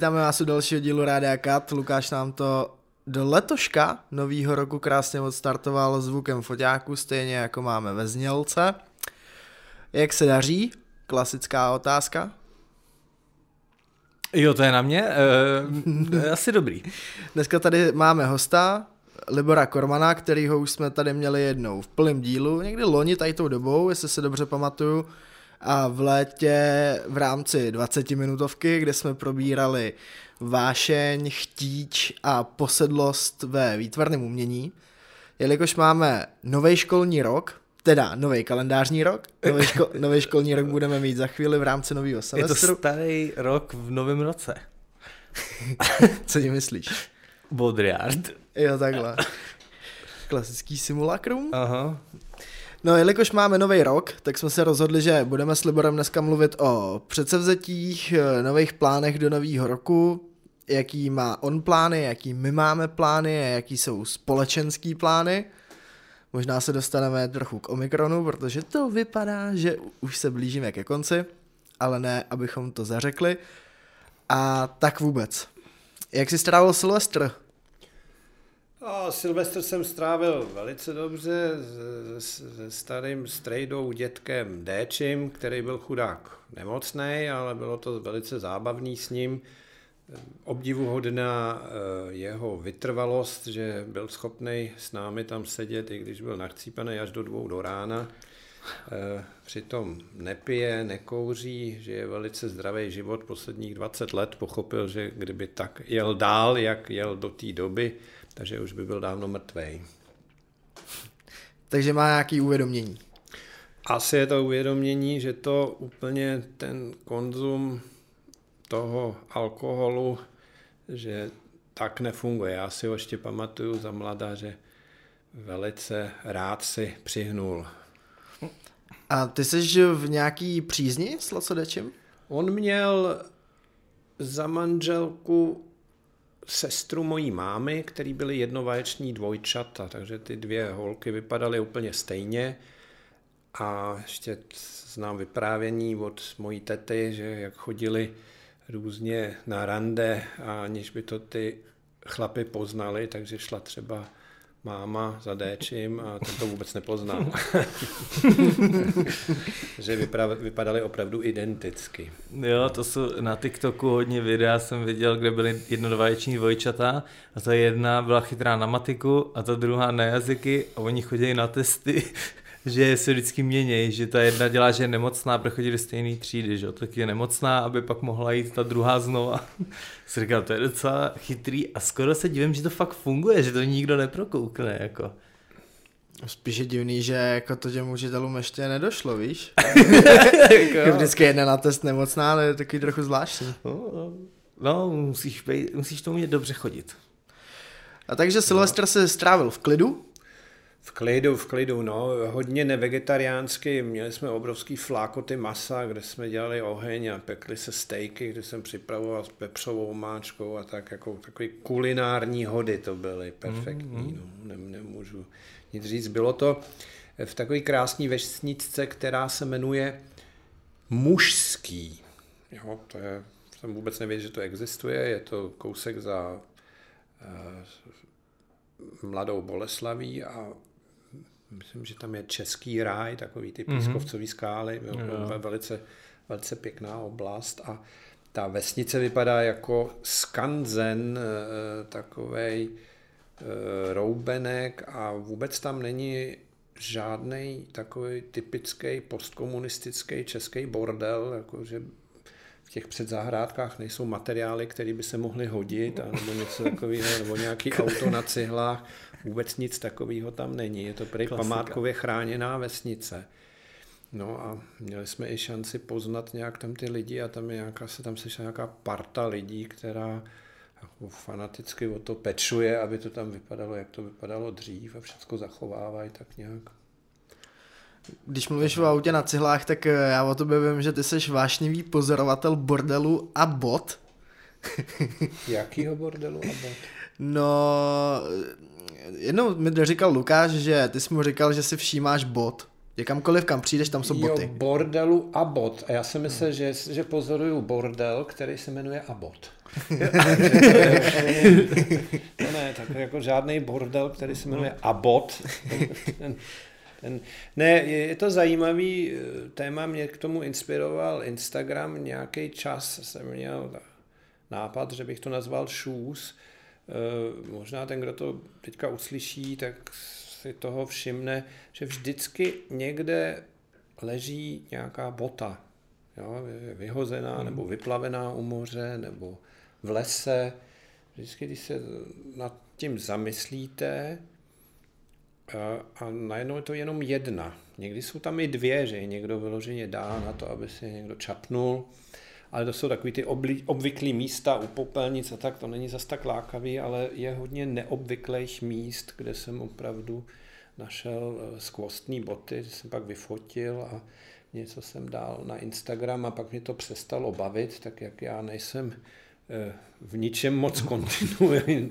Vítáme vás u dalšího dílu Rádia Kat. Lukáš nám to do letoška novýho roku krásně odstartoval zvukem foťáku, stejně jako máme ve znělce. Jak se daří? Klasická otázka. Jo, to je na mě? E, asi dobrý. Dneska tady máme hosta, Libora Kormana, kterýho už jsme tady měli jednou v plném dílu, někdy loni tady tou dobou, jestli se dobře pamatuju, a v létě v rámci 20 minutovky, kde jsme probírali vášeň, chtíč a posedlost ve výtvarném umění. Jelikož máme nový školní rok, teda nový kalendářní rok, nový, ško, nový školní rok budeme mít za chvíli v rámci nového semestru. Je to starý rok v novém roce. Co ti myslíš? Bodriard. Jo, takhle. Klasický simulakrum. Aha. No, jelikož máme nový rok, tak jsme se rozhodli, že budeme s Liborem dneska mluvit o předsevzetích, eh, nových plánech do nového roku, jaký má on plány, jaký my máme plány a jaký jsou společenský plány. Možná se dostaneme trochu k Omikronu, protože to vypadá, že už se blížíme ke konci, ale ne, abychom to zařekli. A tak vůbec. Jak jsi strávil Silvestr? A Silvestr jsem strávil velice dobře se starým strejdou dětkem Déčim, který byl chudák nemocný, ale bylo to velice zábavný s ním. Obdivuhodná eh, jeho vytrvalost, že byl schopný s námi tam sedět, i když byl nachcípaný až do dvou do rána. Eh, přitom nepije, nekouří, že je velice zdravý život posledních 20 let. Pochopil, že kdyby tak jel dál, jak jel do té doby, takže už by byl dávno mrtvý. Takže má nějaký uvědomění. Asi je to uvědomění, že to úplně ten konzum toho alkoholu, že tak nefunguje. Já si ho ještě pamatuju za mladá, že velice rád si přihnul. A ty jsi v nějaký přízni s Lacodečem? On měl za manželku sestru mojí mámy, který byly jednovaječní dvojčata, takže ty dvě holky vypadaly úplně stejně. A ještě znám vyprávění od mojí tety, že jak chodili různě na rande a aniž by to ty chlapy poznali, takže šla třeba máma za Déčím a ten to vůbec nepoznal. že vypadaly opravdu identicky. Jo, to jsou na TikToku hodně videa jsem viděl, kde byly jednodvaječní dvojčata a ta jedna byla chytrá na matiku a ta druhá na jazyky a oni chodí na testy že se vždycky mění, že ta jedna dělá, že je nemocná, protože chodí do stejné třídy, že tak je nemocná, aby pak mohla jít ta druhá znova. Jsi říkal, to je docela chytrý a skoro se divím, že to fakt funguje, že to nikdo neprokoukne, jako. Spíš je divný, že jako to těm učitelům ještě nedošlo, víš? jako vždycky jedna na test nemocná, ale je taky trochu zvláštní. No, no musíš, být, musíš to umět dobře chodit. A takže Silvestr no. se strávil v klidu, v klidu, v klidu, no. Hodně nevegetariánsky. Měli jsme obrovský flákoty masa, kde jsme dělali oheň a pekli se stejky, kde jsem připravoval s pepřovou máčkou a tak jako takový kulinární hody to byly. Perfektní, mm-hmm. no. Ne, nemůžu nic říct. Bylo to v takové krásné vesničce, která se jmenuje Mužský. Jo, to je, jsem vůbec nevěděl, že to existuje. Je to kousek za uh, mladou Boleslaví a myslím, že tam je Český ráj, takový ty mhm. pískovcový skály, mm-hmm. velice, velice pěkná oblast a ta vesnice vypadá jako skanzen, eh, takovej eh, roubenek a vůbec tam není žádný takový typický postkomunistický český bordel, jakože v těch předzahrádkách nejsou materiály, které by se mohly hodit, nebo něco takového, nebo nějaký auto na cihlách. Vůbec nic takového tam není. Je to prý památkově chráněná vesnice. No a měli jsme i šanci poznat nějak tam ty lidi a tam je nějaká, se tam sešla nějaká parta lidí, která jako fanaticky o to pečuje, aby to tam vypadalo, jak to vypadalo dřív a všechno zachovávají tak nějak. Když mluvíš o autě na cihlách, tak eh, já o tobě vím, že ty jsi vášnivý pozorovatel bordelu a bot. Jakýho bordelu a bot? No, jednou mi říkal Lukáš, že ty jsi mu říkal, že si všímáš bot. Že kamkoliv, kam přijdeš, tam jsou boty. Jo, bordelu a bot. A já si myslím, že, že pozoruju bordel, který se jmenuje Abot. to ne, tak jako žádný bordel, který se jmenuje Abot. Ten, ten, ne, je to zajímavý eh, téma, mě k tomu inspiroval Instagram, nějaký čas jsem měl nápad, že bych to nazval shoes. Eh, možná ten, kdo to teďka uslyší, tak si toho všimne, že vždycky někde leží nějaká bota, jo, vyhozená hmm. nebo vyplavená u moře nebo v lese. Vždycky, když se nad tím zamyslíte, a, a najednou je to jenom jedna. Někdy jsou tam i dvě, že někdo vyloženě dá na to, aby si někdo čapnul, ale to jsou takový ty obli, obvyklý místa u popelnic a tak, to není zas tak lákavý, ale je hodně neobvyklých míst, kde jsem opravdu našel eh, skvostní boty, jsem pak vyfotil a něco jsem dal na Instagram a pak mě to přestalo bavit, tak jak já nejsem eh, v ničem moc kontinuální,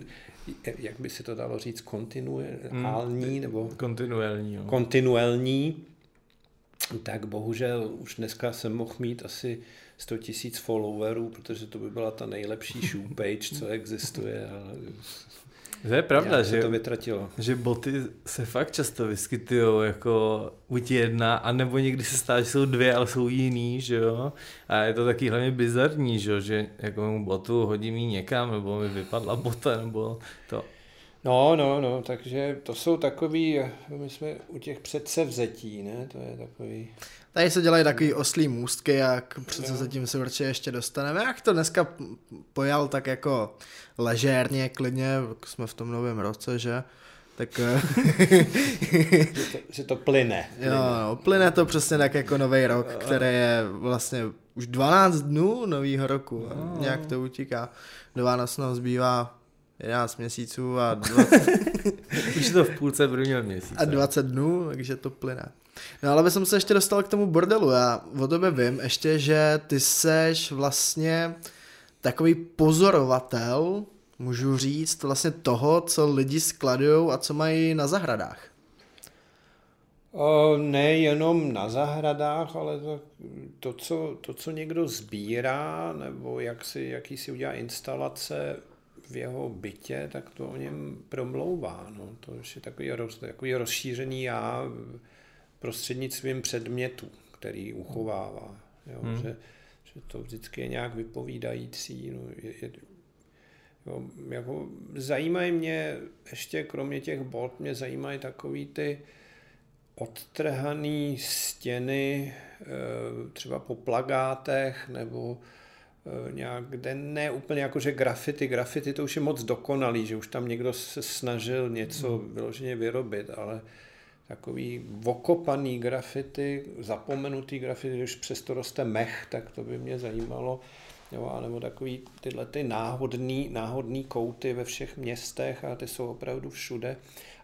jak by se to dalo říct, kontinuální hmm, nebo kontinuální, jo. kontinuální, tak bohužel už dneska jsem mohl mít asi 100 tisíc followerů, protože to by byla ta nejlepší shoe page, co existuje, ale to je pravda, že, to vytratilo. že boty se fakt často vyskytují jako buď jedna, anebo někdy se stává, že jsou dvě, ale jsou jiný, že jo. A je to taky hlavně bizarní, že jo, že jako mu botu hodím jí někam, nebo mi vypadla bota, nebo to. No, no, no, takže to jsou takový, my jsme u těch předsevzetí, ne, to je takový... Tady se dělají takový oslý můstky, jak přece zatím se určitě ještě dostaneme. Jak to dneska pojal tak jako ležérně, klidně, jsme v tom novém roce, že? Tak... Eh, že, to, že to plyne. Jo, no, plyne to přesně tak jako nový rok, který je vlastně už 12 dnů novýho roku. No. Nějak to utíká. Do Vánoc nám zbývá 11 měsíců a 20... už to v půlce prvního měsíce. A 20 dnů, takže to plyne. No ale bych se ještě dostal k tomu bordelu. Já o tobě vím ještě, že ty seš vlastně takový pozorovatel, můžu říct, vlastně toho, co lidi skladují a co mají na zahradách. O, ne jenom na zahradách, ale to, to, co, to, co někdo sbírá, nebo jak si, jaký si udělá instalace v jeho bytě, tak to o něm promlouvá. No. To je takový, roz, takový rozšířený já prostřednictvím předmětu, který uchovává. Jo? Hmm. Že, že to vždycky je nějak vypovídající. No, je, je, jo, jako zajímají mě, ještě kromě těch bod, mě zajímají takový ty odtrhané stěny, eh, třeba po plagátech, nebo nějak, kde ne úplně jako, že grafity, grafity to už je moc dokonalý, že už tam někdo se snažil něco hmm. vyloženě vyrobit, ale takový vokopaný grafity, zapomenutý grafity, když přesto roste mech, tak to by mě zajímalo. Jo, nebo takový tyhle ty náhodný, náhodný kouty ve všech městech a ty jsou opravdu všude.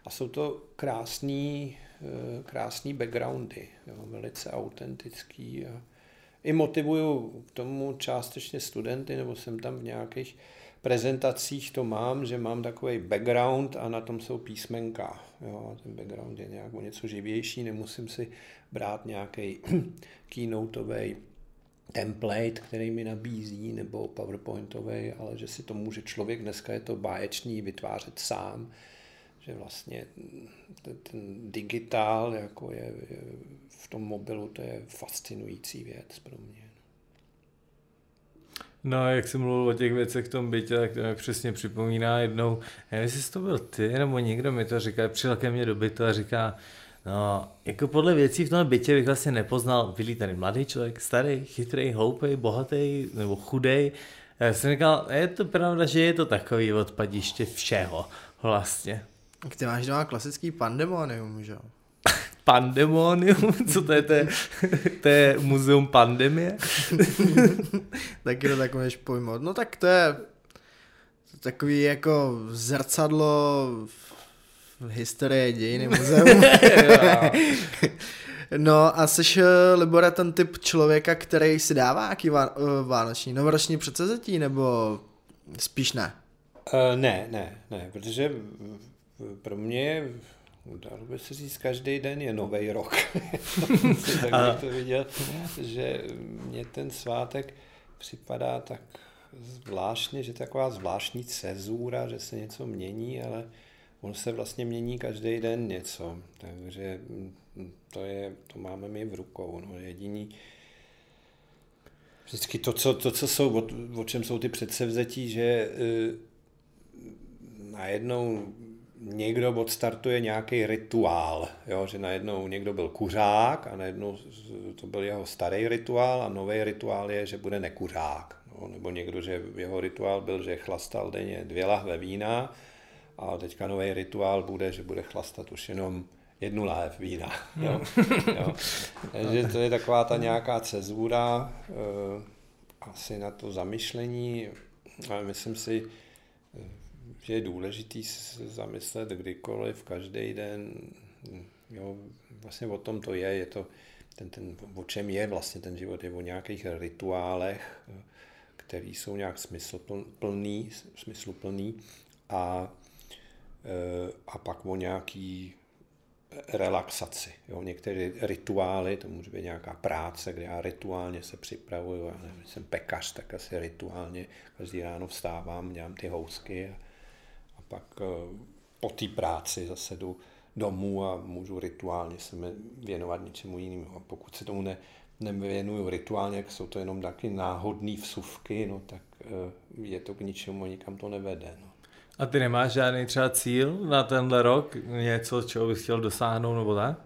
A jsou to krásný, eh, krásný backgroundy, jo, velice autentický. A I motivuju k tomu částečně studenty, nebo jsem tam v nějakých prezentacích to mám, že mám takový background a na tom jsou písmenka. Jo, ten background je nějak o něco živější, nemusím si brát nějaký keynoteový template, který mi nabízí, nebo PowerPointový, ale že si to může člověk, dneska je to báječný, vytvářet sám, že vlastně ten, ten digitál jako je, je v tom mobilu, to je fascinující věc pro mě. No, jak jsem mluvil o těch věcech v tom bytě, tak to mi přesně připomíná jednou, nevím, jestli to byl ty, nebo někdo mi to říká, přijel ke mně do bytu a říká, no, jako podle věcí v tom bytě bych vlastně nepoznal, byli tady mladý člověk, starý, chytrý, hloupý, bohatý nebo chudej. Já jsem říkal, je to pravda, že je to takový odpadiště všeho vlastně. Ty máš doma klasický pandemonium, že jo? Pandemonium? Co to je? To je, to je muzeum pandemie? Taky to tak můžeš pojmout. No tak to je takový jako zrcadlo v historii dějiny muzeum. no a jsi, Libore, ten typ člověka, který si dává nějaký vá, eh, vánoční, novoroční předsezetí, nebo spíš ne? Uh, ne, ne, ne, protože pro mě Dalo by se říct, každý den je nový rok. tak bych to viděl, že mně ten svátek připadá tak zvláštně, že taková zvláštní cezura, že se něco mění, ale on se vlastně mění každý den něco. Takže mm, to, je, to máme my v rukou. No. Jediný, vždycky to, co, to, co jsou, o, o čem jsou ty předsevzetí, že eh, najednou někdo odstartuje nějaký rituál, jo? že najednou někdo byl kuřák a najednou to byl jeho starý rituál a nový rituál je, že bude nekuřák. No? Nebo někdo, že jeho rituál byl, že chlastal denně dvě lahve vína a teďka nový rituál bude, že bude chlastat už jenom jednu láhev vína. Jo? Jo? Takže to je taková ta nějaká cezura, eh, asi na to zamyšlení, ale myslím si, že je důležitý zamyslet kdykoliv, každý den, jo, vlastně o tom to je, je to, ten, ten, o čem je vlastně ten život, je o nějakých rituálech, který jsou nějak smysluplný, smysluplný a, eh, a pak o nějaký relaxaci. Jo? Některé rituály, to může být nějaká práce, kde já rituálně se připravuju, já nevím, jsem pekař, tak asi rituálně každý ráno vstávám, dělám ty housky a pak eh, po té práci zase jdu domů a můžu rituálně se věnovat něčemu jinému. A pokud se tomu ne, nevěnuju rituálně, jak jsou to jenom taky náhodné vsuvky, no tak eh, je to k ničemu a nikam to nevede. No. A ty nemáš žádný třeba cíl na tenhle rok? Něco, čeho bys chtěl dosáhnout nebo tak?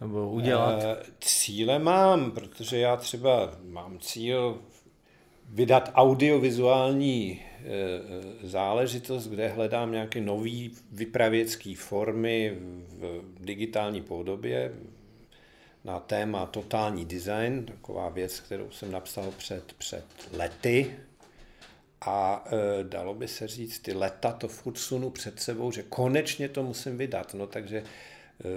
Nebo udělat? Eh, Cíle mám, protože já třeba mám cíl vydat audiovizuální záležitost, kde hledám nějaké nové vypravěcké formy v digitální podobě na téma totální design, taková věc, kterou jsem napsal před, před lety. A e, dalo by se říct, ty leta to furt sunu před sebou, že konečně to musím vydat. No takže e,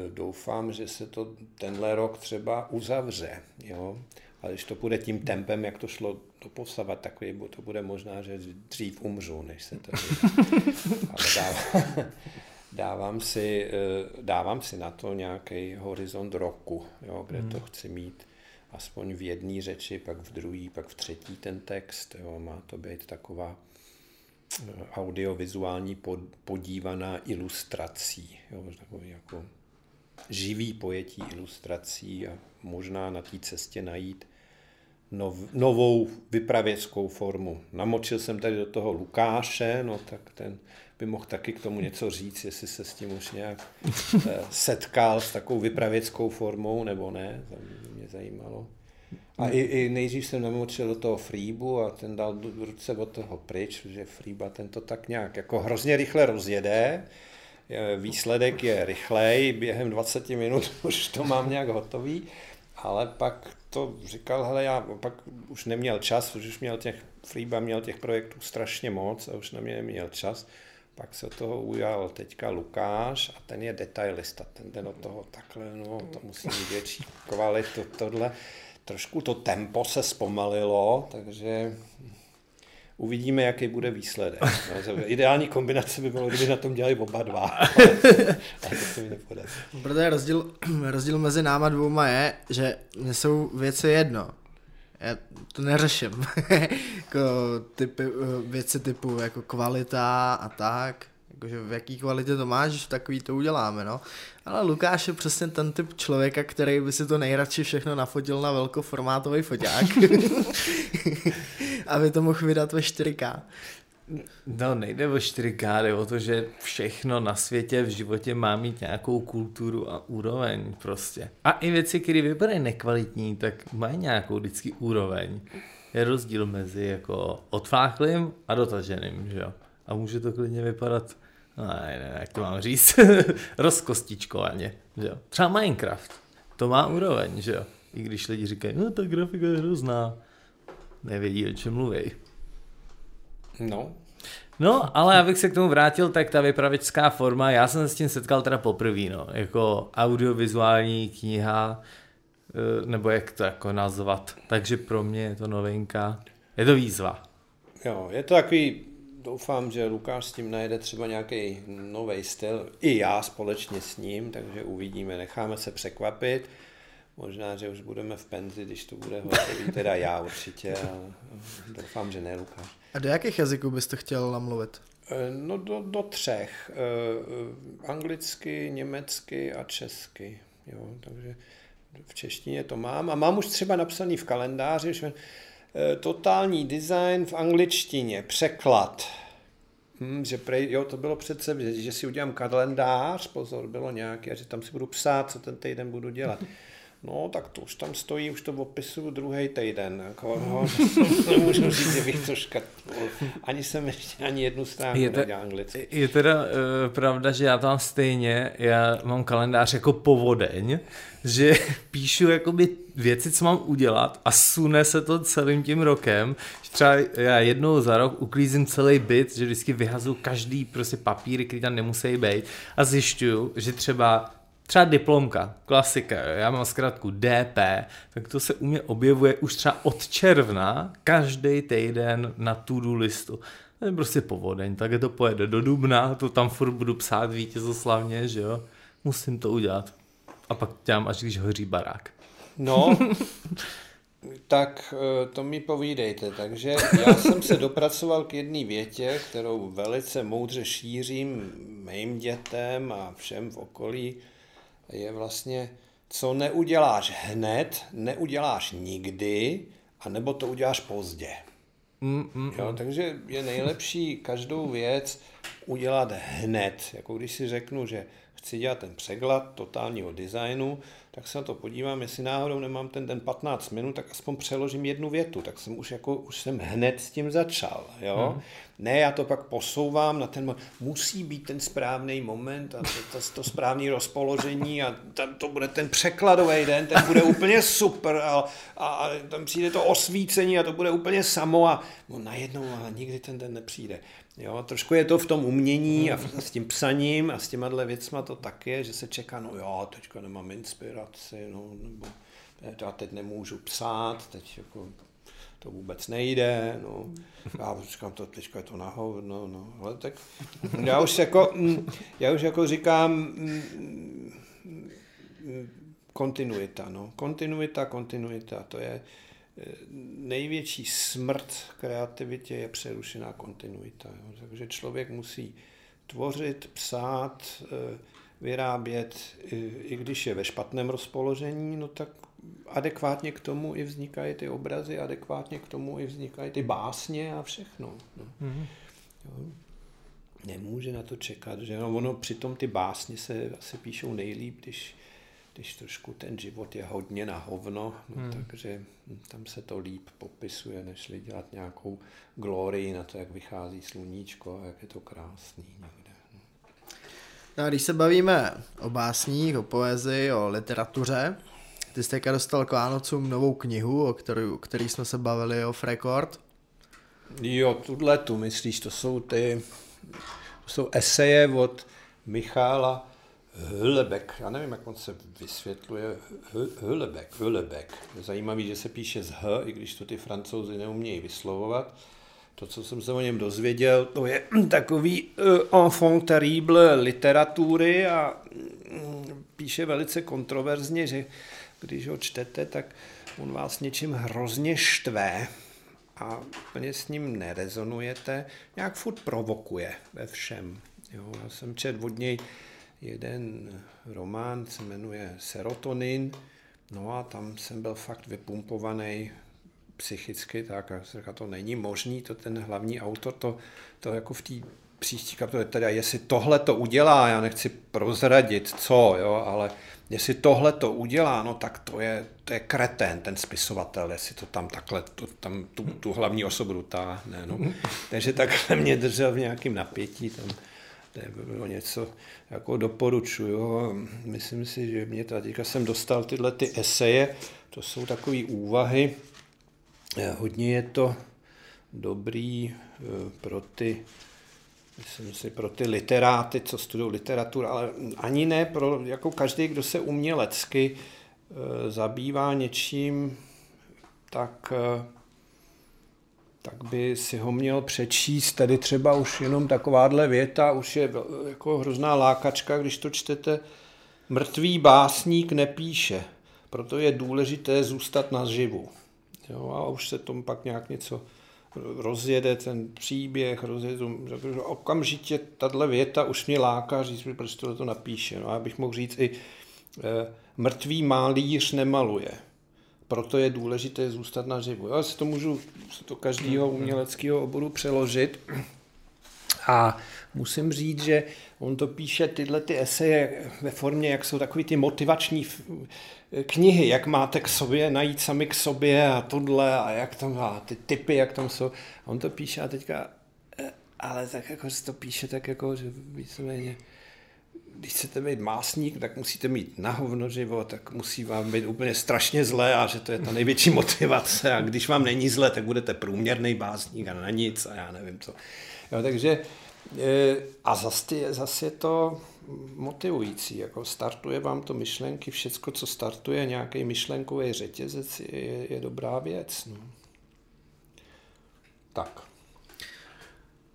doufám, že se to tenhle rok třeba uzavře. Jo? Ale když to půjde tím tempem, jak to šlo doposavat, tak to bude možná, že dřív umřu, než se to Ale dávám, dávám, si, e, dávám si na to nějaký horizont roku, jo, kde to chci mít aspoň v jedné řeči, pak v druhé, pak v třetí ten text. Jo, má to být taková eh, audiovizuální pod, podívaná ilustrací, jo, takový jako živý pojetí ilustrací a možná na té cestě najít nov, novou vypravěckou formu. Namočil jsem tady do toho Lukáše, no tak ten by mohl taky k tomu něco říct, jestli se s tím už nějak eh, setkal s takovou vypravěckou formou, nebo ne, to mě zajímalo. A i, i nejdřív jsem namočil do toho Freebu a ten dal ruce od toho pryč, protože Freeba ten to tak nějak jako hrozně rychle rozjede, Je- výsledek je rychlej, během 20 minut už to mám nějak hotový, ale pak to říkal, hele, já pak už neměl čas, už měl těch, Freeba měl těch projektů strašně moc a už na mě neměl čas, pak se toho ujal teďka Lukáš a ten je detailista, ten jde do toho takhle, no, to musí mít větší kvalitu, tohle. Trošku to tempo se zpomalilo, takže uvidíme, jaký bude výsledek. No, ideální kombinace by bylo, kdyby na tom dělali oba dva. Ale to se mi nepodaří. Protože rozdíl, rozdíl mezi náma dvouma je, že mě jsou věci jedno. Já to neřeším. jako typy, věci typu jako kvalita a tak. Jakože v jaký kvalitě to máš, takový to uděláme, no. Ale Lukáš je přesně ten typ člověka, který by si to nejradši všechno nafotil na velkoformátový foťák. aby to mohl vydat ve 4K. No, nejde o 4K, jde o to, že všechno na světě v životě má mít nějakou kulturu a úroveň prostě. A i věci, které vypadají nekvalitní, tak mají nějakou vždycky úroveň. Je rozdíl mezi jako odfláklým a dotaženým, že jo. A může to klidně vypadat, no, ne, ne, jak to mám říct, rozkostičkovaně, že jo. Třeba Minecraft, to má úroveň, že jo. I když lidi říkají, no ta grafika je hrozná, nevědí, o čem mluví. No, No, ale abych se k tomu vrátil, tak ta vypravěčská forma, já jsem se s tím setkal teda poprvé, no, jako audiovizuální kniha, eh, nebo jak to jako nazvat, takže pro mě je to novinka, je to výzva. jo, je to takový doufám, že Lukáš s tím najde třeba nějaký nový styl, i já společně s ním, takže uvidíme, necháme se překvapit. Možná, že už budeme v penzi, když to bude hotový, teda já určitě, ale doufám, že ne Lukáš. A do jakých jazyků byste chtěl namluvit? Eh, no do, do třech. Eh, anglicky, německy a česky. Jo, takže v češtině to mám. A mám už třeba napsaný v kalendáři, že eh, totální design v angličtině, překlad. Hmm, že prej, jo, to bylo přece, že, že si udělám kalendář, pozor, bylo nějaký, a že tam si budu psát, co ten týden budu dělat. No, tak to už tam stojí, už to v opisu druhý týden. Jako, no, nemůžu říct, že bych to škrtnul. Ani jsem ještě ani jednu stránku je nedělal anglicky. Je teda uh, pravda, že já tam stejně, já mám kalendář jako povodeň, že píšu jakoby věci, co mám udělat a sune se to celým tím rokem. Třeba já jednou za rok uklízím celý byt, že vždycky vyhazu každý prostě papíry, který tam nemusí být a zjišťuju, že třeba Třeba diplomka, klasika, já mám zkrátku DP, tak to se u mě objevuje už třeba od června, každý týden na to-do listu. To je prostě povodeň, tak je to pojede do Dubna, to tam furt budu psát vítězoslavně, že jo. Musím to udělat. A pak dělám, až když hoří barák. No, tak eh, to mi povídejte. Takže já jsem se dopracoval k jedné větě, kterou velice moudře šířím mým dětem a všem v okolí je vlastně, co neuděláš hned, neuděláš nikdy, anebo to uděláš pozdě. Mm, mm, jo, mm. takže je nejlepší každou věc udělat hned. Jako když si řeknu, že chci dělat ten překlad totálního designu, tak se na to podívám, jestli náhodou nemám ten den 15 minut, tak aspoň přeložím jednu větu, tak jsem už jako, už jsem hned s tím začal, jo. Hmm. Ne, já to pak posouvám na ten, musí být ten správný moment a to, to, to správné rozpoložení a tam to bude ten překladový den, ten bude úplně super a, a, a tam přijde to osvícení a to bude úplně samo a no najednou, ale nikdy ten den nepřijde. Jo, trošku je to v tom umění a s tím psaním a s těma věcma to tak je, že se čeká, no jo, teďka nemám inspiraci, no, nebo já teď nemůžu psát, teď jako to vůbec nejde, no. Já říkám, to teďka je to na hovno, no. Ale tak já už jako, mm, já už jako říkám, mm, mm, kontinuita, no. Kontinuita, kontinuita, to je, největší smrt kreativitě je přerušená kontinuita. Jo. Takže člověk musí tvořit, psát, eh, vyrábět, i když je ve špatném rozpoložení, no tak adekvátně k tomu i vznikají ty obrazy, adekvátně k tomu i vznikají ty básně a všechno. No. Mm-hmm. Jo. Nemůže na to čekat, že no, ono přitom ty básně se asi píšou nejlíp, když když trošku ten život je hodně na hovno, no, hmm. takže tam se to líp popisuje, než dělat nějakou glorii na to, jak vychází sluníčko a jak je to krásný někde. No. a když se bavíme o básních, o poezii, o literatuře, ty jste dostal k Vánocům novou knihu, o který, který jsme se bavili, o Record. Jo, tuhle tu myslíš, to jsou ty, to jsou eseje od Michála Hülebek, já nevím, jak on se vysvětluje, Hülebek. Je zajímavý, že se píše z H, i když to ty francouzi neumějí vyslovovat. To, co jsem se o něm dozvěděl, to je takový uh, enfant terrible literatury a mm, píše velice kontroverzně, že když ho čtete, tak on vás něčím hrozně štve a úplně s ním nerezonujete, nějak furt provokuje ve všem. Jo, já jsem četl od něj jeden román, se jmenuje Serotonin, no a tam jsem byl fakt vypumpovaný psychicky, tak a říkal, to není možný, to ten hlavní autor, to, to jako v té příští kapitole, teda jestli tohle to udělá, já nechci prozradit, co, jo, ale jestli tohle to udělá, no tak to je, to je kretén, ten spisovatel, jestli to tam takhle, to, tam tu, tu hlavní osobu dotáhne, no. Takže takhle mě držel v nějakém napětí, tam nebo něco jako doporučuju. Myslím si, že mě tady jsem dostal tyhle ty eseje, to jsou takové úvahy. Eh, hodně je to dobrý eh, pro ty, myslím si, pro ty literáty, co studují literaturu, ale ani ne pro jako každý, kdo se umělecky eh, zabývá něčím, tak tak by si ho měl přečíst. Tady třeba už jenom takováhle věta, už je jako hrozná lákačka, když to čtete. Mrtvý básník nepíše, proto je důležité zůstat naživu. Jo, a už se tomu pak nějak něco rozjede ten příběh, rozjede to, okamžitě tahle věta už mě láká říct mi, proč to napíše. No, já bych mohl říct i e, mrtvý malíř nemaluje proto je důležité zůstat naživu. Já si to můžu to každého mhm. uměleckého oboru přeložit. A musím říct, že on to píše tyhle ty eseje ve formě, jak jsou takový ty motivační knihy, jak máte k sobě najít sami k sobě a tohle a jak tam a ty typy, jak tam jsou. On to píše a teďka, eh, ale tak jako to píše tak jako, že víceméně když chcete být másník, tak musíte mít na hovno život, tak musí vám být úplně strašně zlé a že to je ta největší motivace a když vám není zlé, tak budete průměrný básník a na nic a já nevím co. Jo, takže e, a zase je, zase je to motivující, jako startuje vám to myšlenky, všecko, co startuje nějaký myšlenkový řetězec, je, je dobrá věc. No. Tak.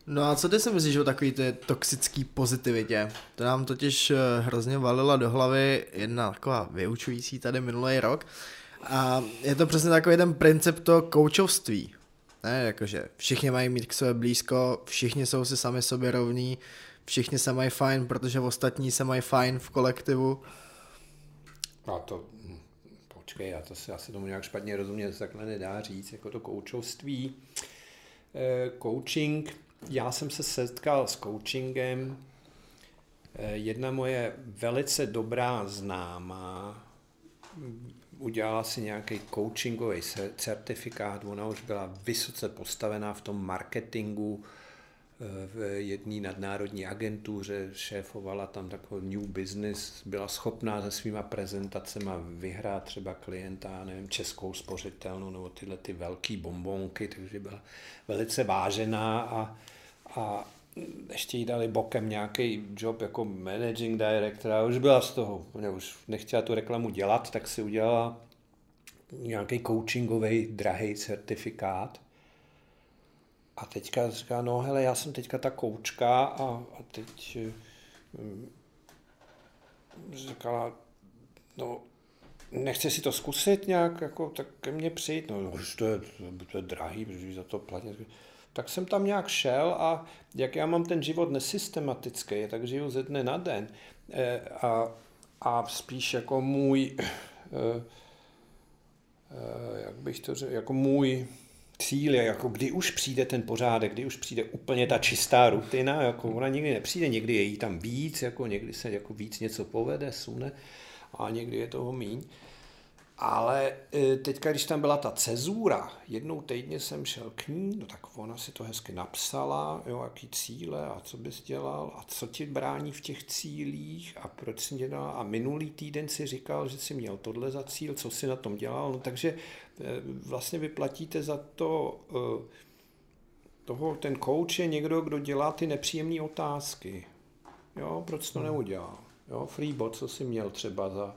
No a co ty si myslíš o takový té toxický pozitivitě? To nám totiž eh, hrozně valila do hlavy jedna taková vyučující tady minulý rok. A je to přesně takový ten princip to koučovství. Ne, jakože všichni mají mít k sobě blízko, všichni jsou si sami sobě rovní, všichni se mají fajn, protože ostatní se mají fajn v kolektivu. A to, hm, počkej, já to si asi tomu nějak špatně rozumět, takhle nedá říct, jako to koučovství. Eh, coaching já jsem se setkal s coachingem. Eh, jedna moje velice dobrá známá udělala si nějaký coachingový certifikát, ona už byla vysoce postavená v tom marketingu, eh, v jedné nadnárodní agentuře, šéfovala tam takový new business, byla schopná se svýma prezentacemi vyhrát třeba klienta, nevím, českou spořitelnu nebo tyhle ty velké bombonky, takže byla velice vážená a a ještě jí dali bokem nějaký job jako managing director a už byla z toho, ne, už nechtěla tu reklamu dělat, tak si udělala nějaký coachingový drahý certifikát. A teďka říká, no hele, já jsem teďka ta koučka a, a teď hm, říkala, no nechce si to zkusit nějak, jako, tak ke mně přijít, no už to je, to je drahý, protože za to platit tak jsem tam nějak šel a jak já mám ten život nesystematický, tak žiju ze dne na den e, a, a spíš jako můj, e, e, jak bych to řekl, jako můj cíl je, jako kdy už přijde ten pořádek, kdy už přijde úplně ta čistá rutina, jako ona nikdy nepřijde, někdy je jí tam víc, jako někdy se jako víc něco povede, sune a někdy je toho míň. Ale e, teďka, když tam byla ta cezura, jednou týdně jsem šel k ní, no tak ona si to hezky napsala, jo, jaký cíle a co bys dělal a co ti brání v těch cílích a proč jsi dělal. A minulý týden si říkal, že jsi měl tohle za cíl, co jsi na tom dělal. No takže e, vlastně vyplatíte za to, e, toho, ten coach je někdo, kdo dělá ty nepříjemné otázky. Jo, proč to neudělal? Jo, freebot, co jsi měl třeba za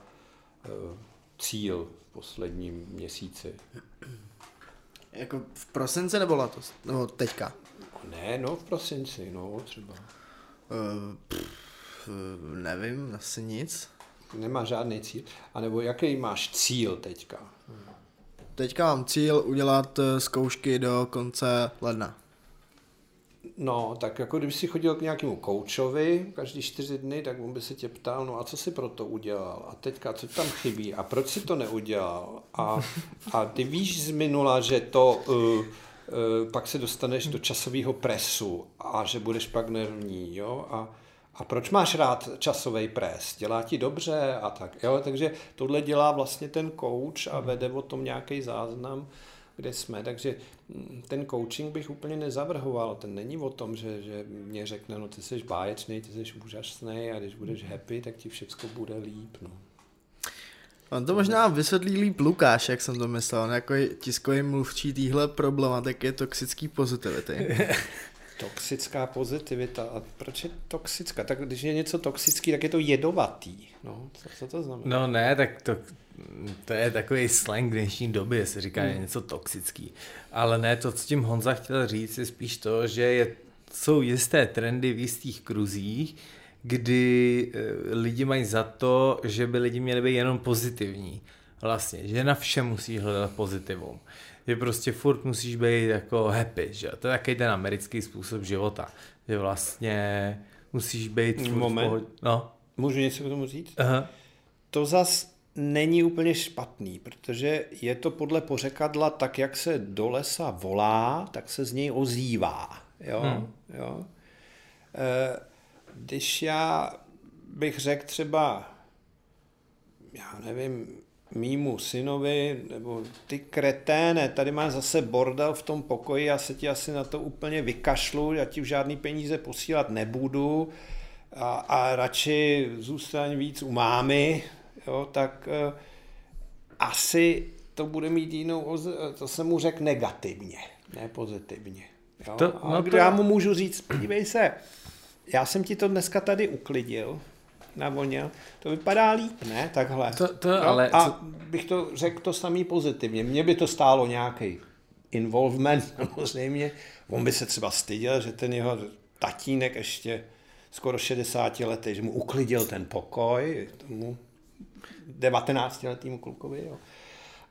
cíl v posledním měsíci? Jako v prosinci nebo letos? Nebo teďka? Ne, no v prosinci, no třeba. Uh, pff, nevím, asi nic. Nemá žádný cíl. A nebo jaký máš cíl teďka? Teďka mám cíl udělat eh, zkoušky do konce ledna. No, tak jako když si chodil k nějakému koučovi každý čtyři dny, tak on by se tě ptal, no a co si pro to udělal? A teďka, co tam chybí? A proč si to neudělal? A, a ty víš z minula, že to uh, pak se dostaneš do časového presu a že budeš pak nervní, jo? A, a proč máš rád časový pres? Dělá ti dobře a tak, jo? Takže tohle dělá vlastně ten coach a vede o tom nějaký záznam kde jsme. Takže mm, ten coaching bych úplně nezavrhoval. Ten není o tom, že, že mě řekne, no ty jsi báječný, ty jsi úžasný a když budeš happy, tak ti všechno bude líp. No. On to možná vysvětlí líp Lukáš, jak jsem to myslel, on jako tiskový mluvčí téhle problematiky toxický pozitivity. Toxická pozitivita. A proč je toxická? Tak když je něco toxický, tak je to jedovatý. No, co, co to znamená? No ne, tak to, to je takový slang dnešní doby, se říká hmm. něco toxický. Ale ne, to, co tím Honza chtěl říct, je spíš to, že je, jsou jisté trendy v jistých kruzích, kdy e, lidi mají za to, že by lidi měli být jenom pozitivní. Vlastně, že na vše musí hledat pozitivum. Že prostě furt musíš být jako happy, že to je takový ten americký způsob života. Že vlastně musíš být Moment. No. Můžu něco k tomu říct? Aha. To zas není úplně špatný, protože je to podle pořekadla tak, jak se do lesa volá, tak se z něj ozývá. Jo? Hmm. Jo? E, když já bych řekl třeba, já nevím, mýmu synovi, nebo ty kreténe, tady má zase bordel v tom pokoji, já se ti asi na to úplně vykašlu, já ti v žádný peníze posílat nebudu a, a radši zůstaň víc u mámy, jo, tak uh, asi to bude mít jinou, to se mu řekl negativně, ne pozitivně. Jo? To, no a to... já mu můžu říct, podívej se, já jsem ti to dneska tady uklidil, navonil, to vypadá líp, ne? Takhle. To, to, no, ale a co... bych to řekl to samý pozitivně. Mně by to stálo nějaký involvement, samozřejmě. On by se třeba styděl, že ten jeho tatínek ještě skoro 60 letý, že mu uklidil ten pokoj, tomu 19 letýmu klukovi, jo.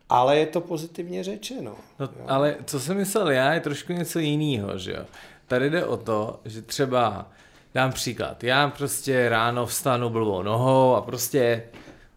Ale je to pozitivně řečeno. No, ale co jsem myslel já, je trošku něco jiného, že jo. Tady jde o to, že třeba, dám příklad, já prostě ráno vstanu blbou nohou a prostě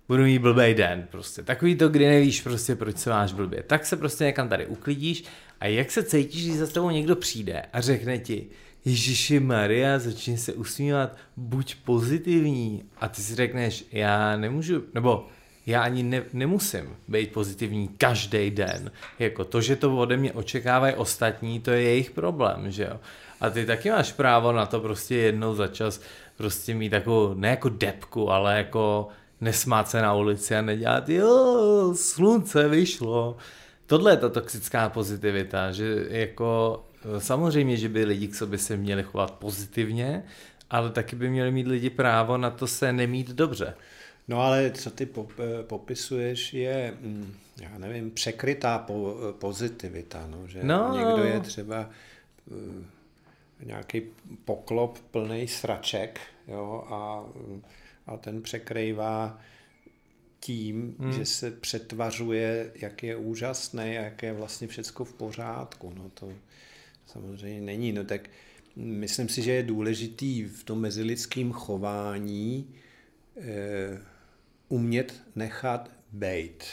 budu mít blbý den, prostě. Takový to, kdy nevíš prostě, proč se máš blbě. Tak se prostě někam tady uklidíš a jak se cítíš, když za tebou někdo přijde a řekne ti, Ježíši Maria, začni se usmívat, buď pozitivní. A ty si řekneš, já nemůžu, nebo já ani ne, nemusím být pozitivní každý den. Jako to, že to ode mě očekávají ostatní, to je jejich problém, že jo. A ty taky máš právo na to prostě jednou za čas prostě mít takovou, ne jako depku, ale jako nesmát se na ulici a nedělat, jo, slunce vyšlo. Tohle je ta toxická pozitivita, že jako samozřejmě, že by lidi k sobě se měli chovat pozitivně, ale taky by měli mít lidi právo na to se nemít dobře. No ale co ty popisuješ je, mm, já nevím, překrytá po, pozitivita, no, že no. někdo je třeba uh, nějaký poklop plný sraček jo, a, a ten překrývá tím, hmm. že se přetvařuje, jak je úžasný a jak je vlastně všecko v pořádku. No to samozřejmě není. No tak myslím si, že je důležitý v tom mezilidským chování eh, umět nechat bejt.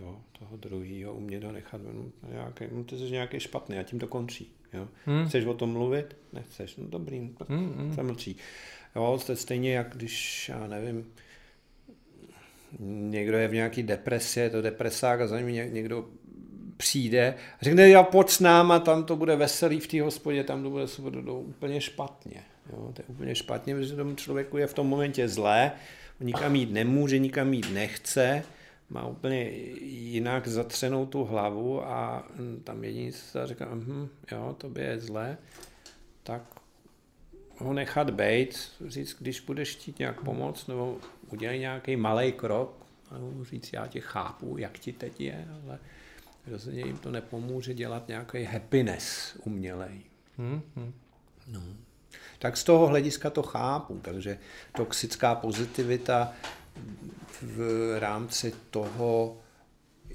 Jo, toho druhého, umět ho nechat, no, nějaký, no, to je nějaký špatný a tím to končí. Jo. Hmm. Chceš o tom mluvit? Nechceš, no dobrý, tak hmm, hmm. se mlčí. Jo, to je stejně jak když, já nevím, někdo je v nějaký depresi, je to depresák a za ním někdo přijde řekne, já pojď s náma, tam to bude veselý v té hospodě, tam to bude super, to úplně špatně. Jo, to je úplně špatně, protože tomu člověku je v tom momentě zlé, on nikam jít nemůže, nikam jít nechce, má úplně jinak zatřenou tu hlavu a tam jediný se říká, hm, jo, to je zlé, tak ho nechat být, říct, když budeš chtít nějak pomoct, nebo udělej nějaký malý krok, a říct, já tě chápu, jak ti teď je, ale rozhodně jim to nepomůže dělat nějaký happiness umělej. Hmm, hmm. No. Tak z toho hlediska to chápu, takže toxická pozitivita v rámci toho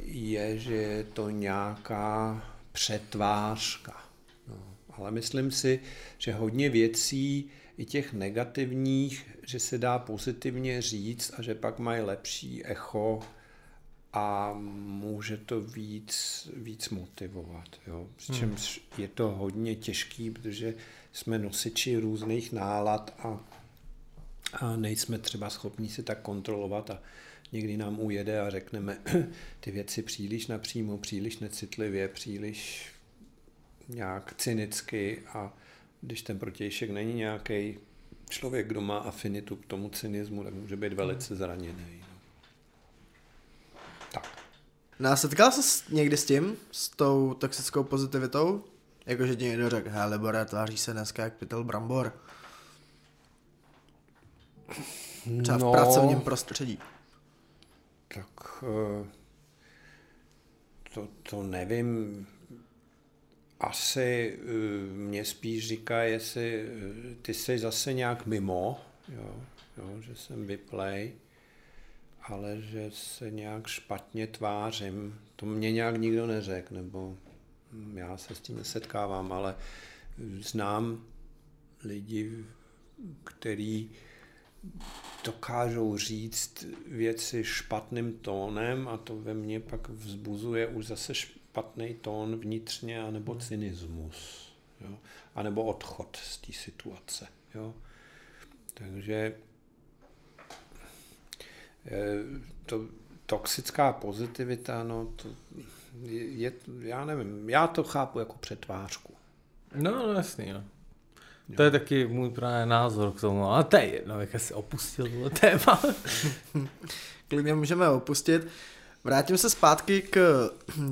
je, že je to nějaká přetvářka. No, ale myslím si, že hodně věcí, i těch negativních, že se dá pozitivně říct a že pak mají lepší echo a může to víc, víc motivovat. Jo? Přičemž hmm. je to hodně těžký, protože jsme nosiči různých nálad a, a nejsme třeba schopni si tak kontrolovat a někdy nám ujede a řekneme ty věci příliš napřímo, příliš necitlivě, příliš nějak cynicky a když ten protějšek není nějaký člověk, kdo má afinitu k tomu cynismu, tak může být velice zraněný. No a setkal jsi někdy s tím, s tou toxickou pozitivitou? Jakože ti někdo řekl, hele, Libora, tváří se dneska jak pytel brambor. Třeba v No. pracovním prostředí. Tak eh, to, to nevím. Asi eh, mě spíš říká, jestli eh, ty jsi zase nějak mimo, jo, jo, že jsem vyplej, ale že se nějak špatně tvářím. To mě nějak nikdo neřekl, nebo já se s tím nesetkávám, ale znám lidi, který dokážou říct věci špatným tónem a to ve mně pak vzbuzuje už zase špatný tón vnitřně anebo cynismus. Jo? A nebo odchod z té situace. Jo? Takže to toxická pozitivita, no to je, já nevím, já to chápu jako přetvářku. No, no jasný, no. To je taky můj právě názor k tomu, ale to je jedno, jak si opustil tohle téma. Klidně můžeme opustit. Vrátím se zpátky k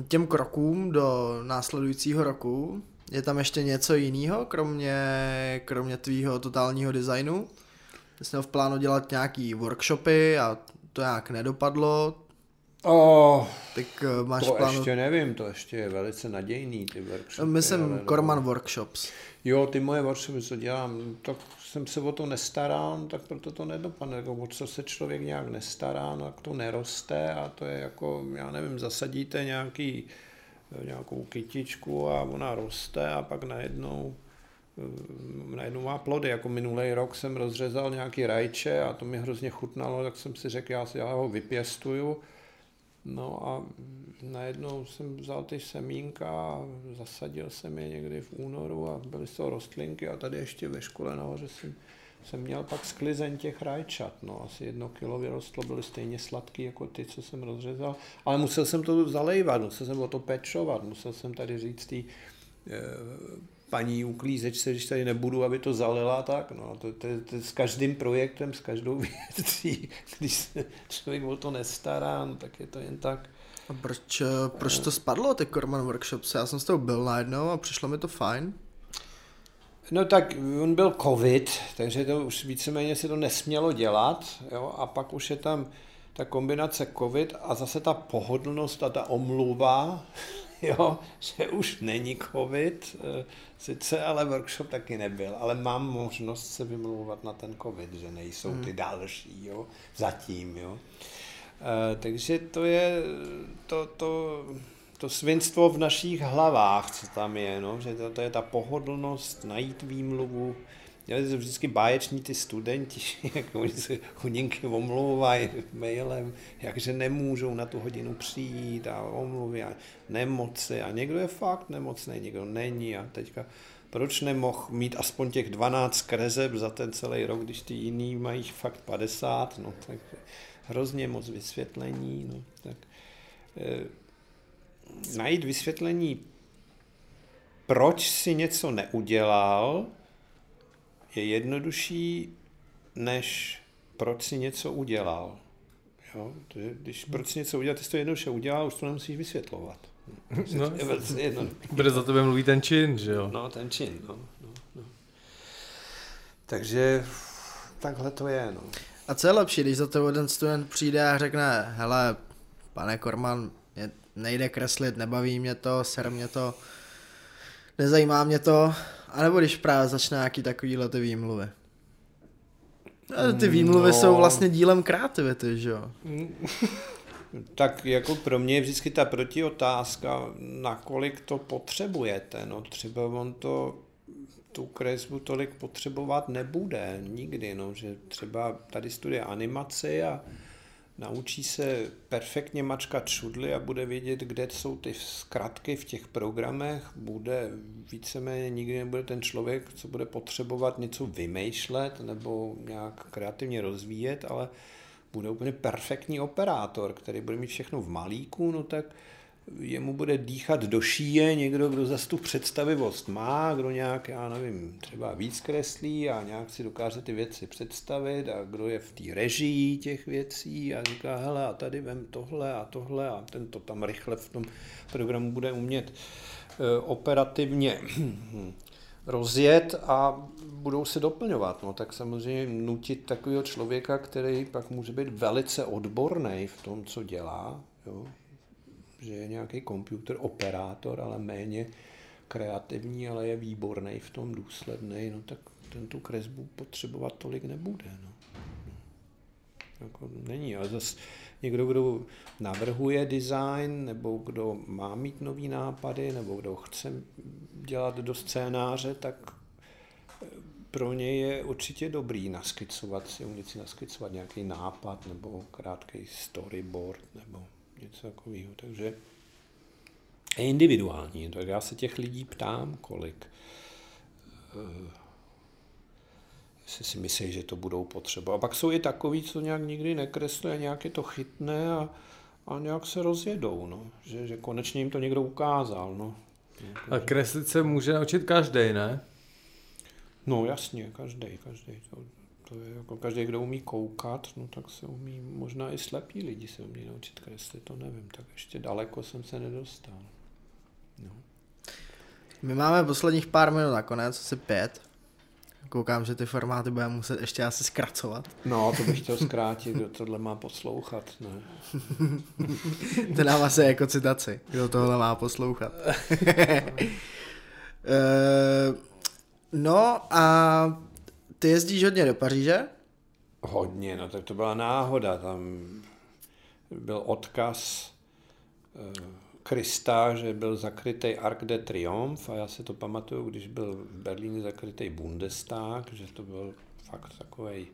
těm krokům do následujícího roku. Je tam ještě něco jiného, kromě, kromě tvýho totálního designu? Ty jsi měl v plánu dělat nějaký workshopy a to nějak nedopadlo, Oh, tak eh, máš to plánu... ještě nevím, to ještě je velice nadějný, ty workshopy. Myslím ale no. Korman Workshops. Jo, ty moje workshopy, co dělám, tak jsem se o to nestaral, tak proto to nedopadne. Jako, o co se člověk nějak nestará, no, tak to neroste a to je jako, já nevím, zasadíte nějaký, nějakou kytičku a ona roste a pak najednou eh, najednou má plody. Jako minulý rok jsem rozřezal nějaký rajče a to mi hrozně chutnalo, tak jsem si řekl, já, si, já ho vypěstuju. No a najednou jsem vzal ty semínka a zasadil jsem je někdy v únoru a byly toho rostlinky a tady ještě ve škole nahoře jsem, jsem měl pak sklizeň těch rajčat. No asi jedno kilo vyrostlo, byly stejně sladký jako ty, co jsem rozřezal. Ale musel jsem to zalejvat, musel jsem o to pečovat, musel jsem tady říct tý, eh, paní uklízečce, když tady nebudu, aby to zalila, tak no, to, to, to s každým projektem, s každou věcí, když se člověk o to nestará, no, tak je to jen tak. A proč, eh, proč to spadlo, ty Korman Workshops? Já jsem s tou byl najednou a přišlo mi to fajn. No tak on byl covid, takže to už víceméně se to nesmělo dělat, jo, a pak už je tam ta kombinace covid a zase ta pohodlnost a ta omluva, jo, že už není covid, eh, sice ale workshop taky nebyl, ale mám možnost se vymlouvat na ten covid, že nejsou ty další, jo, zatím, jo. Eh, takže to je to, to, to svinstvo v našich hlavách, co tam je, no, že to, to je ta pohodlnost, najít výmluvu. Měli vždycky báječní ty studenti, jak oni se chudinky omlouvají mailem, jakže nemůžou na tu hodinu přijít a omluvy a nemoci. A někdo je fakt nemocný, někdo není. A teďka proč nemohl mít aspoň těch 12 kreseb za ten celý rok, když ty jiný mají fakt 50, no tak hrozně moc vysvětlení, no tak eh, najít vysvětlení, proč si něco neudělal, je jednodušší, než proč si něco udělal. Jo? To je, když proč si něco udělat, ty jsi to jednoduše udělal, už to nemusíš vysvětlovat. No, je velice. Bude za tebe mluví ten čin, že jo? No, ten čin, no, no, no. Takže takhle to je, no. A co je lepší, když za to jeden student přijde a řekne, hele, pane Korman, mě nejde kreslit, nebaví mě to, ser mě to, nezajímá mě to, anebo když právě začne nějaký takovýhle ty výmluvy. A ty výmluvy No. jsou vlastně dílem kreativity, že jo? Tak jako pro mě je vždycky ta protiotázka, nakolik to potřebujete. No třeba on to tu kresbu tolik potřebovat nebude nikdy, no, že třeba tady studuje animaci a naučí se perfektně mačkat šudly a bude vědět, kde jsou ty zkratky v těch programech, bude víceméně nikdy nebude ten člověk, co bude potřebovat něco vymýšlet nebo nějak kreativně rozvíjet, ale bude úplně perfektní operátor, který bude mít všechno v malíku, no tak jemu bude dýchat do šíje někdo, kdo zase tu představivost má, kdo nějak, já nevím, třeba víc kreslí a nějak si dokáže ty věci představit a kdo je v té režii těch věcí a říká, hele, a tady vem tohle a tohle a ten to tam rychle v tom programu bude umět operativně rozjet a budou se doplňovat. No, tak samozřejmě nutit takového člověka, který pak může být velice odborný v tom, co dělá, jo, že je nějaký computer operátor, ale méně kreativní, ale je výborný v tom důsledný, no tak ten tu kresbu potřebovat tolik nebude. No. Jako není, ale zase někdo, kdo navrhuje design, nebo kdo má mít nový nápady, nebo kdo chce dělat do scénáře, tak eh, pro něj je určitě dobrý naskicovat si, umět si naskicovat nějaký nápad, nebo krátký storyboard, nebo něco takového. Takže je individuální. Tak já se těch lidí ptám, kolik eh, jestli si myslí, že to budou potřeba. A pak jsou i takový, co nějak nikdy nekreslí a nějak je to chytné a, a nějak se rozjedou, no. že, že konečně jim to někdo ukázal. No. A kreslit se může naučit každý, ne? No jasně, každý, každý. To, je jako každý, kdo umí koukat, no tak se umí, možná i slepí lidi se umí naučit kreslit, to nevím, tak ještě daleko jsem se nedostal. No. My máme posledních pár minut nakonec, asi pět. Koukám, že ty formáty budeme muset ještě asi zkracovat. No, to bych chtěl zkrátit, kdo tohle má poslouchat, ne. to nám asi jako citaci, kdo tohle má poslouchat. Eh, no a ty jezdíš hodně do Paříže? Hodně, no tak to byla náhoda, tam byl odkaz eh, Krista, že byl zakrytý Arc de Triomphe a já si to pamatuju, když byl v Berlíně zakrytý Bundestag, že to byl fakt takový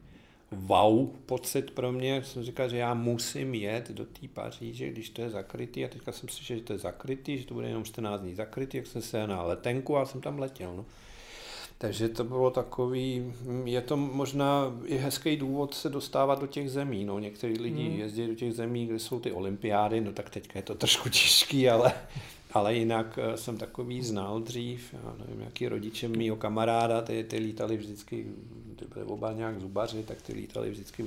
wow pocit pro mě. Jsem říkal, že já musím jet do té Paříže, když to je zakrytý a teďka jsem slyšel, že to je zakrytý, že to bude jenom 14 dní zakrytý, jak jsem se na letenku a jsem tam letěl. No. Takže to bylo takový, je to možná i hezký důvod se dostávat do těch zemí. No. Někteří lidi hmm. jezdí do těch zemí, kde jsou ty olympiády, no tak teďka je to trošku těžký, ale, ale jinak eh, jsem takový znal dřív, já nevím, jaký rodiče mýho kamaráda, ty, ty lítali vždycky, ty byly oba nějak zubaři, tak ty lítali vždycky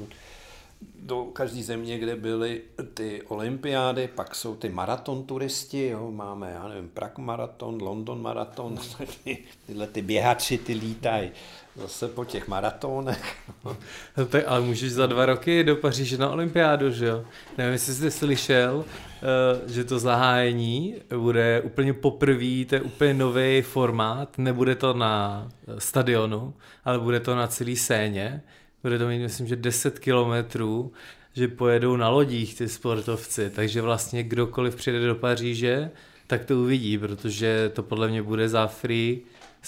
do každé země, kde byly ty olympiády, pak jsou ty maraton turisti, jo, máme, já nevím, Prague maraton, London maraton, tyhle ty běhači, ty lítají zase po těch maratonech. no ale můžeš za dva roky do Paříže na olympiádu, že jo? Nevím, jestli jste slyšel, uh, že to zahájení bude úplně poprvé, to je úplně nový formát, nebude to na stadionu, ale bude to na celý scéně bude to mít, myslím, že 10 kilometrů, že pojedou na lodích ty sportovci, takže vlastně kdokoliv přijde do Paříže, tak to uvidí, protože to podle mě bude za free,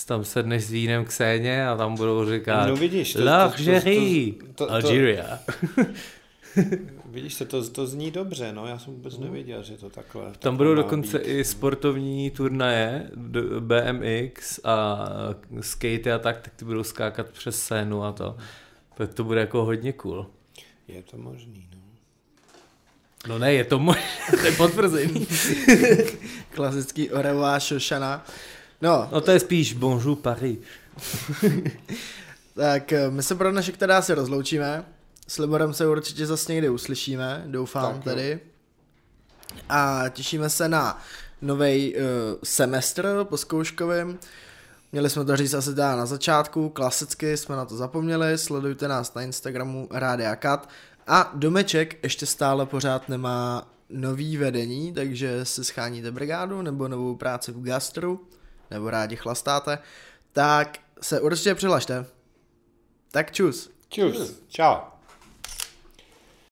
tam sedneš s vínem k scéně a tam budou říkat no vidíš, to, L'Algérie, to, to, to, Algeria. Vidíš se, to, to zní dobře, no, já jsem vůbec no. nevěděl, že to takhle. Tam takhle budou dokonce být. i sportovní turnaje, BMX a skate a tak, tak ty budou skákat přes scénu a to. Tak to bude jako hodně cool. Je to možný, no. No ne, je to možné, to je potvrzený. Klasický Orevá Šošana. No. no to je spíš Bonjour Paris. tak eh, my se pro dnešek teda se rozloučíme. S Liborem se určitě zase někdy uslyšíme, doufám tak, tedy. A těšíme se na nový uh, semestr po zkouškovém. Měli jsme to říct asi teda na začátku, klasicky jsme na to zapomněli, sledujte nás na Instagramu Rádia Kat a Domeček ještě stále pořád nemá nový vedení, takže si scháníte brigádu nebo novou práci v gastru, nebo rádi chlastáte, tak se určitě přihlašte. Tak čus. Čus. Čau.